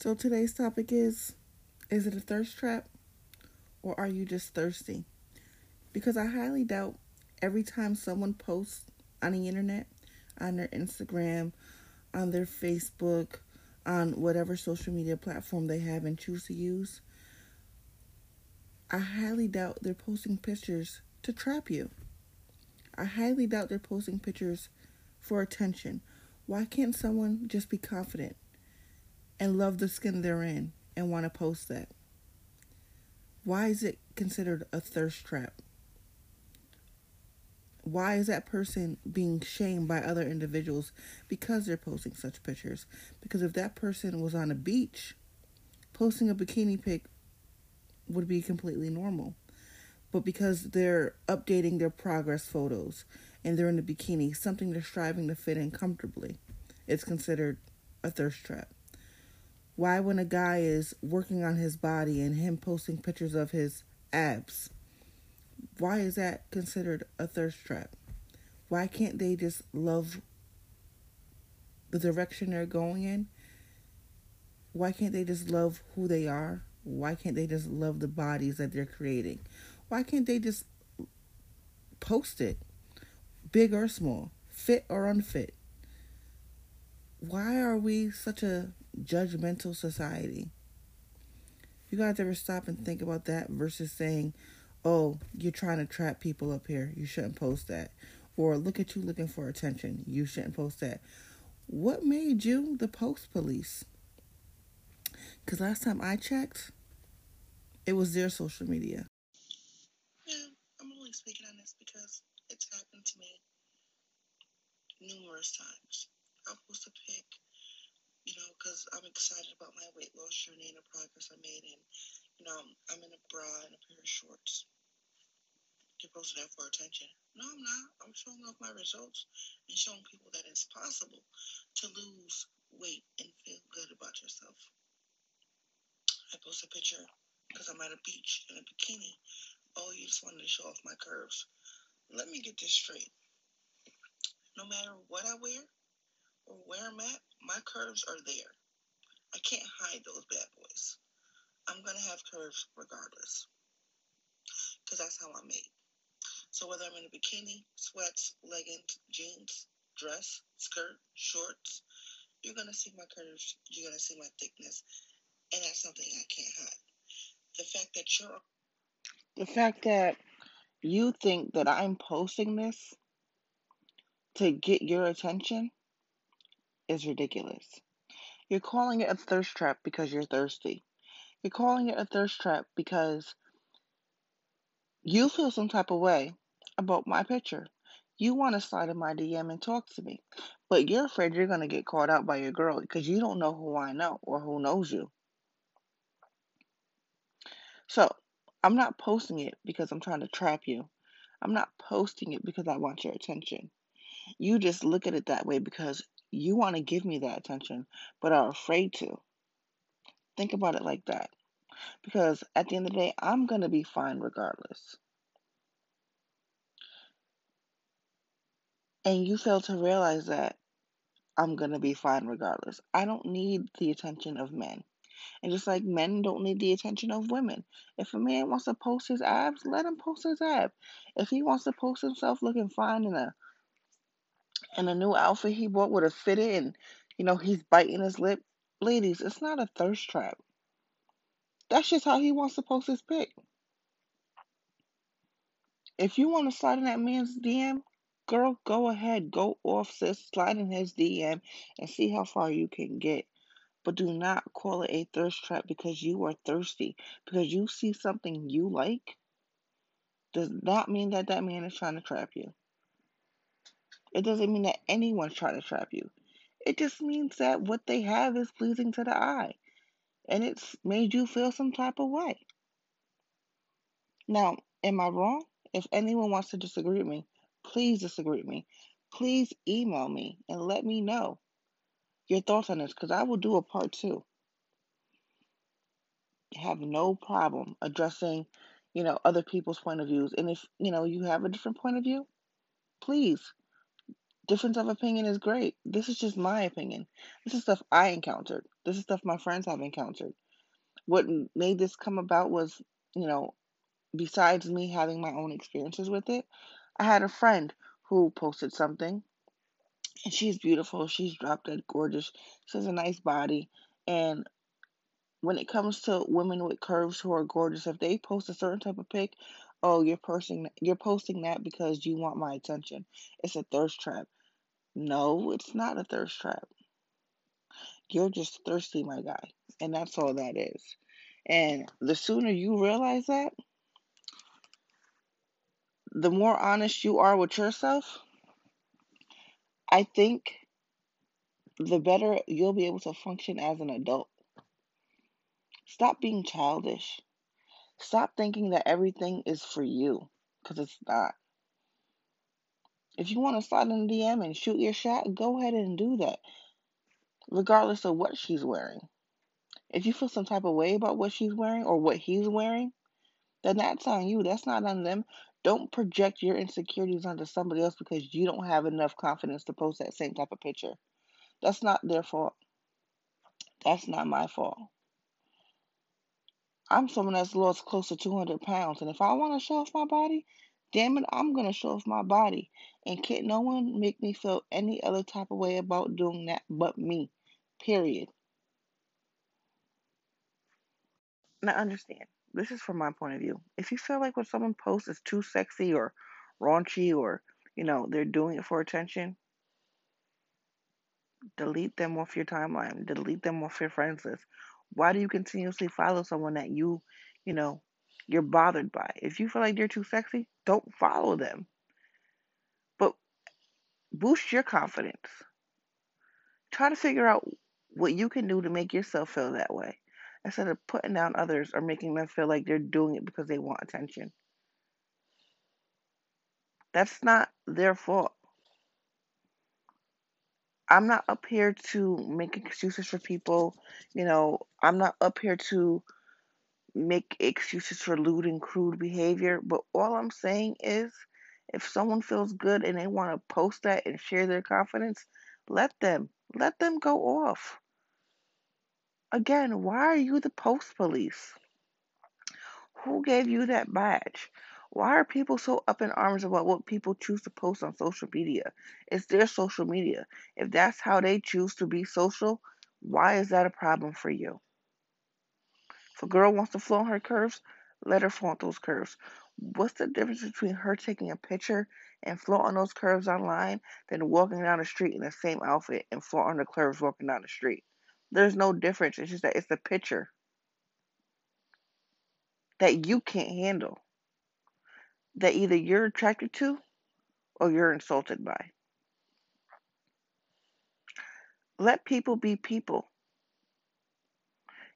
So today's topic is is it a thirst trap or are you just thirsty? Because I highly doubt every time someone posts on the internet, on their Instagram, on their Facebook, on whatever social media platform they have and choose to use, I highly doubt they're posting pictures to trap you. I highly doubt they're posting pictures for attention. Why can't someone just be confident? And love the skin they're in and want to post that? Why is it considered a thirst trap? Why is that person being shamed by other individuals because they're posting such pictures? Because if that person was on a beach, posting a bikini pic would be completely normal. But because they're updating their progress photos and they're in a bikini, something they're striving to fit in comfortably, it's considered a thirst trap. Why, when a guy is working on his body and him posting pictures of his abs, why is that considered a thirst trap? Why can't they just love the direction they're going in? Why can't they just love who they are? Why can't they just love the bodies that they're creating? Why can't they just post it, big or small, fit or unfit? Why are we such a judgmental society. You guys ever stop and think about that versus saying, oh, you're trying to trap people up here. You shouldn't post that. Or look at you looking for attention. You shouldn't post that. What made you the post police? Because last time I checked, it was their social media. Yeah, I'm only speaking on this because it's happened to me numerous times. I'll post a pic you know, because I'm excited about my weight loss journey and the progress I made. And, you know, I'm in a bra and a pair of shorts. You're that for attention. No, I'm not. I'm showing off my results and showing people that it's possible to lose weight and feel good about yourself. I post a picture because I'm at a beach in a bikini. Oh, you just wanted to show off my curves. Let me get this straight. No matter what I wear, or where I'm at, my curves are there. I can't hide those bad boys. I'm to have curves regardless. Because that's how I'm made. So whether I'm in a bikini, sweats, leggings, jeans, dress, skirt, shorts, you're to see my curves. You're to see my thickness. And that's something I can't hide. The fact that you're. The fact that you think that I'm posting this to get your attention is ridiculous. You're calling it a thirst trap because you're thirsty. You're calling it a thirst trap because you feel some type of way about my picture. You want to slide in my DM and talk to me, but you're afraid you're going to get caught out by your girl because you don't know who I know or who knows you. So, I'm not posting it because I'm trying to trap you. I'm not posting it because I want your attention. You just look at it that way because you want to give me that attention, but are afraid to. Think about it like that. Because at the end of the day, I'm going to be fine regardless. And you fail to realize that I'm going to be fine regardless. I don't need the attention of men. And just like men don't need the attention of women. If a man wants to post his abs, let him post his abs. If he wants to post himself looking fine in a and a new outfit he bought would have fitted and you know he's biting his lip. Ladies it's not a thirst trap. That's just how he wants to post his pic. If you want to slide in that man's dm girl go ahead. Go off sis. Slide in his dm and see how far you can get. But do not call it a thirst trap because you are thirsty. Because you see something you like does not mean that that man is trying to trap you it doesn't mean that anyone's trying to trap you. It just means that what they have is pleasing to the eye. And it's made you feel some type of way. Now, am I wrong? If anyone wants to disagree with me, please disagree with me. Please email me and let me know your thoughts on this because I will do a part two. Have no problem addressing, you know, other people's point of views. And if, you know, you have a different point of view, please difference of opinion is great. This is just my opinion. This is stuff I encountered. This is stuff my friends have encountered. What made this come about was, you know, besides me having my own experiences with it, I had a friend who posted something and she's beautiful. She's drop dead gorgeous. She has a nice body. And when it comes to women with curves who are gorgeous, if they post a certain type of pic, oh, you're posting you're posting that because you want my attention. It's a thirst trap. No, it's not a thirst trap. You're just thirsty, my guy. And that's all that is. And the sooner you realize that, the more honest you are with yourself, I think the better you'll be able to function as an adult. Stop being childish. Stop thinking that everything is for you, because it's not. If you want to slide in the DM and shoot your shot, go ahead and do that, regardless of what she's wearing. If you feel some type of way about what she's wearing or what he's wearing, then that's on you. That's not on them. Don't project your insecurities onto somebody else because you don't have enough confidence to post that same type of picture. That's not their fault. That's not my fault. I'm someone that's lost close to 200 pounds, and if I want to show off my body, damn it, I'm gonna show off my body. And can't no one make me feel any other type of way about doing that but me. Period. Now understand, this is from my point of view. If you feel like what someone posts is too sexy or raunchy or, you know, they're doing it for attention, delete them off your timeline. Delete them off your friends list. Why do you continuously follow someone that you, you know, you're bothered by? If you feel like they're too sexy, don't follow them. But boost your confidence. Try to figure out what you can do to make yourself feel that way instead of putting down others or making them feel like they're doing it because they want attention. That's not their fault. I'm not up here to make excuses for people. You know, I'm not up here to make excuses for lewd and crude behavior. But all I'm saying is if someone feels good and they want to post that and share their confidence, let them. Let them go off. Again, why are you the post police? Who gave you that badge? Why are people so up in arms about what people choose to post on social media? It's their social media. If that's how they choose to be social, why is that a problem for you? If a girl wants to flaunt her curves, let her flaunt those curves. What's the difference between her taking a picture and flaunting those curves online than walking down the street in the same outfit and flaunting the curves walking down the street? There's no difference. It's just that it's the picture that you can't handle, that either you're attracted to or you're insulted by. Let people be people.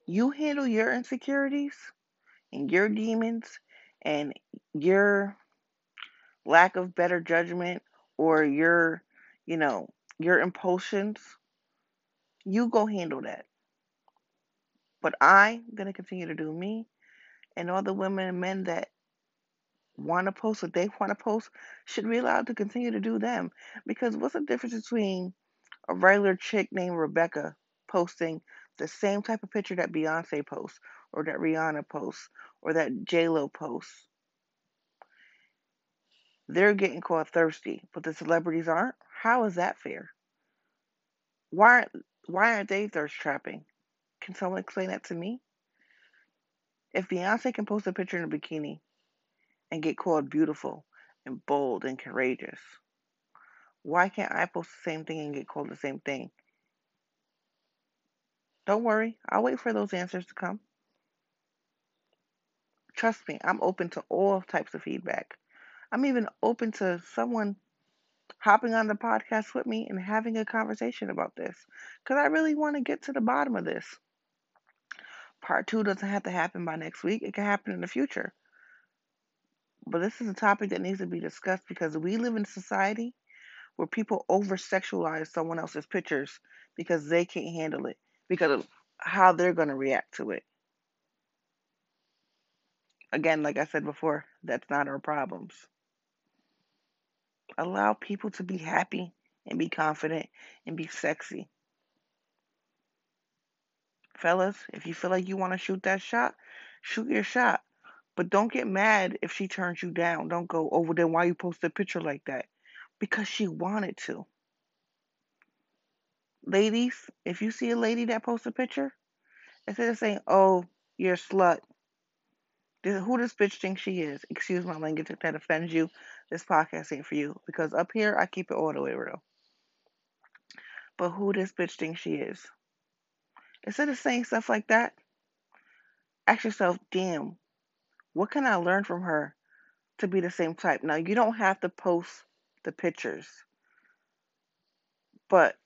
You handle your insecurities and your demons and your lack of better judgment or your, you know, your impulsions. You go handle that. But I'm going to continue to do me and all the women and men that want to post what they want to post should be allowed to continue to do them. Because what's the difference between a regular chick named Rebecca posting the same type of picture that Beyonce posts, or that Rihanna posts, or that J Lo posts? They're getting called thirsty, but the celebrities aren't. How is that fair? Why why aren't they thirst trapping? Can someone explain that to me? If Beyonce can post a picture in a bikini and get called beautiful and bold and courageous, why can't I post the same thing and get called the same thing? Don't worry, I'll wait for those answers to come. Trust me, I'm open to all types of feedback. I'm even open to someone hopping on the podcast with me and having a conversation about this because I really want to get to the bottom of this. Part two doesn't have to happen by next week, it can happen in the future. But this is a topic that needs to be discussed because we live in a society where people over sexualize someone else's pictures because they can't handle it, because of how they're going to react to it. Again, like I said before, that's not our problems. Allow people to be happy and be confident and be sexy. Fellas, if you feel like you want to shoot that shot, shoot your shot. But don't get mad if she turns you down. Don't go oh, over there why you post a picture like that. Because she wanted to. Ladies, if you see a lady that posts a picture, instead of saying, oh, you're a slut, who this bitch thinks she is? Excuse my language if that offends you. This podcast ain't for you. Because up here, I keep it all the way real. But who this bitch thinks she is? Instead of saying stuff like that, ask yourself, damn, what can I learn from her to be the same type? Now, you don't have to post the pictures, but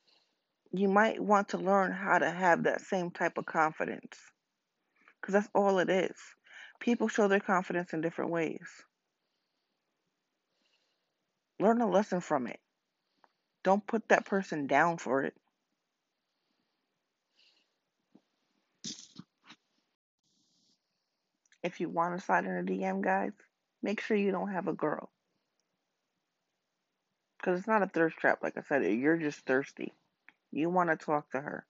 you might want to learn how to have that same type of confidence. Because that's all it is. People show their confidence in different ways. Learn a lesson from it. Don't put that person down for it. If you want to slide in a DM, guys, make sure you don't have a girl. Because it's not a thirst trap, like I said. You're just thirsty. You want to talk to her.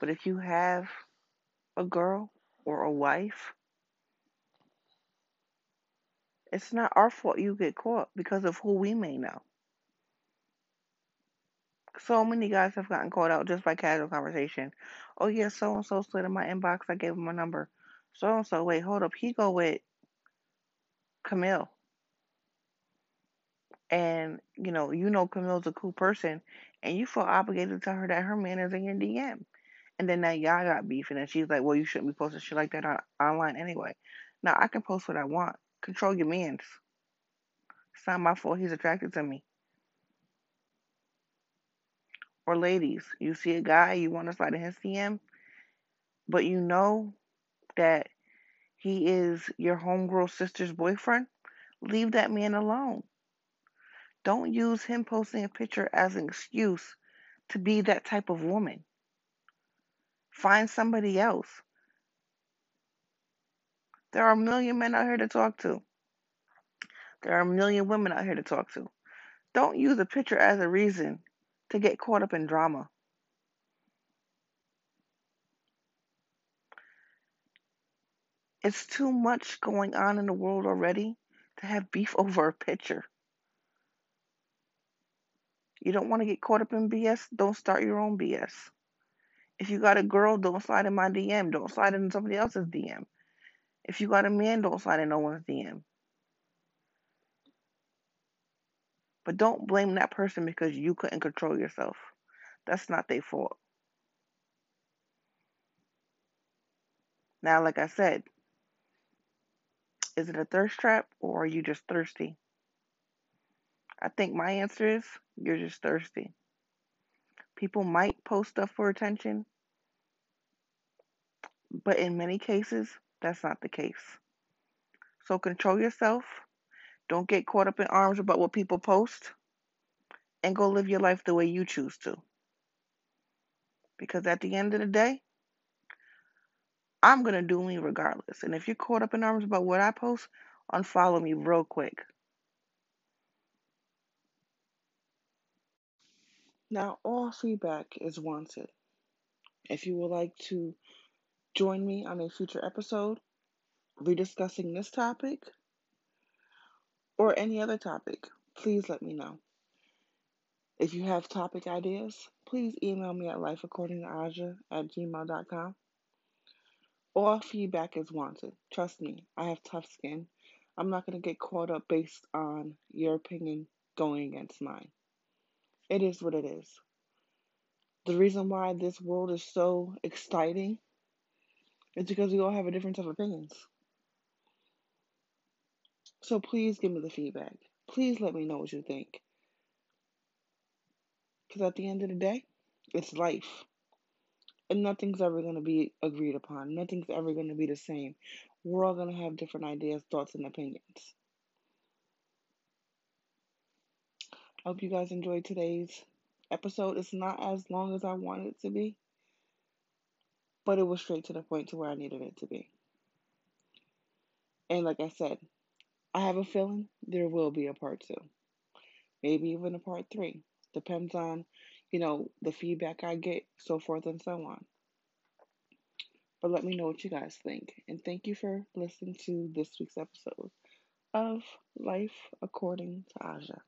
But if you have a girl or a wife, it's not our fault you get caught because of who we may know. So many guys have gotten caught out just by casual conversation. Oh yeah, so and so slid in my inbox. I gave him my number. So and so, wait, hold up. He go with Camille. And you know, you know Camille's a cool person, and you feel obligated to tell her that her man is in your DM. And then now y'all got beef, and then she's like, "Well, you shouldn't be posting shit like that on, online anyway." Now I can post what I want. Control your man's. It's not my fault he's attracted to me. Or ladies, you see a guy you want to slide in his DM, but you know that he is your homegirl sister's boyfriend. Leave that man alone. Don't use him posting a picture as an excuse to be that type of woman. Find somebody else. There are a million men out here to talk to. There are a million women out here to talk to. Don't use a picture as a reason to get caught up in drama. It's too much going on in the world already to have beef over a picture. You don't want to get caught up in BS? Don't start your own BS. If you got a girl, don't slide in my DM. Don't slide in somebody else's DM. If you got a man, don't slide in no one's DM. But don't blame that person because you couldn't control yourself. That's not their fault. Now, like I said, is it a thirst trap or are you just thirsty? I think my answer is you're just thirsty. People might post stuff for attention, but in many cases, that's not the case. So control yourself. Don't get caught up in arms about what people post. And go live your life the way you choose to. Because at the end of the day, I'm going to do me regardless. And if you're caught up in arms about what I post, unfollow me real quick. Now, all feedback is wanted. If you would like to join me on a future episode rediscussing this topic or any other topic, please let me know. If you have topic ideas, please email me at lifeaccordingtoaja at gmail.com. All feedback is wanted. Trust me, I have tough skin. I'm not going to get caught up based on your opinion going against mine. It is what it is. The reason why this world is so exciting is because we all have a difference of opinions. So please give me the feedback. Please let me know what you think. Because at the end of the day, it's life. And nothing's ever going to be agreed upon. Nothing's ever going to be the same. We're all going to have different ideas, thoughts, and opinions. I hope you guys enjoyed today's episode. It's not as long as I wanted it to be, but it was straight to the point to where I needed it to be. And like I said, I have a feeling there will be a part two, maybe even a part three. Depends on, you know, the feedback I get, so forth and so on. But let me know what you guys think. And thank you for listening to this week's episode of Life According to Aja.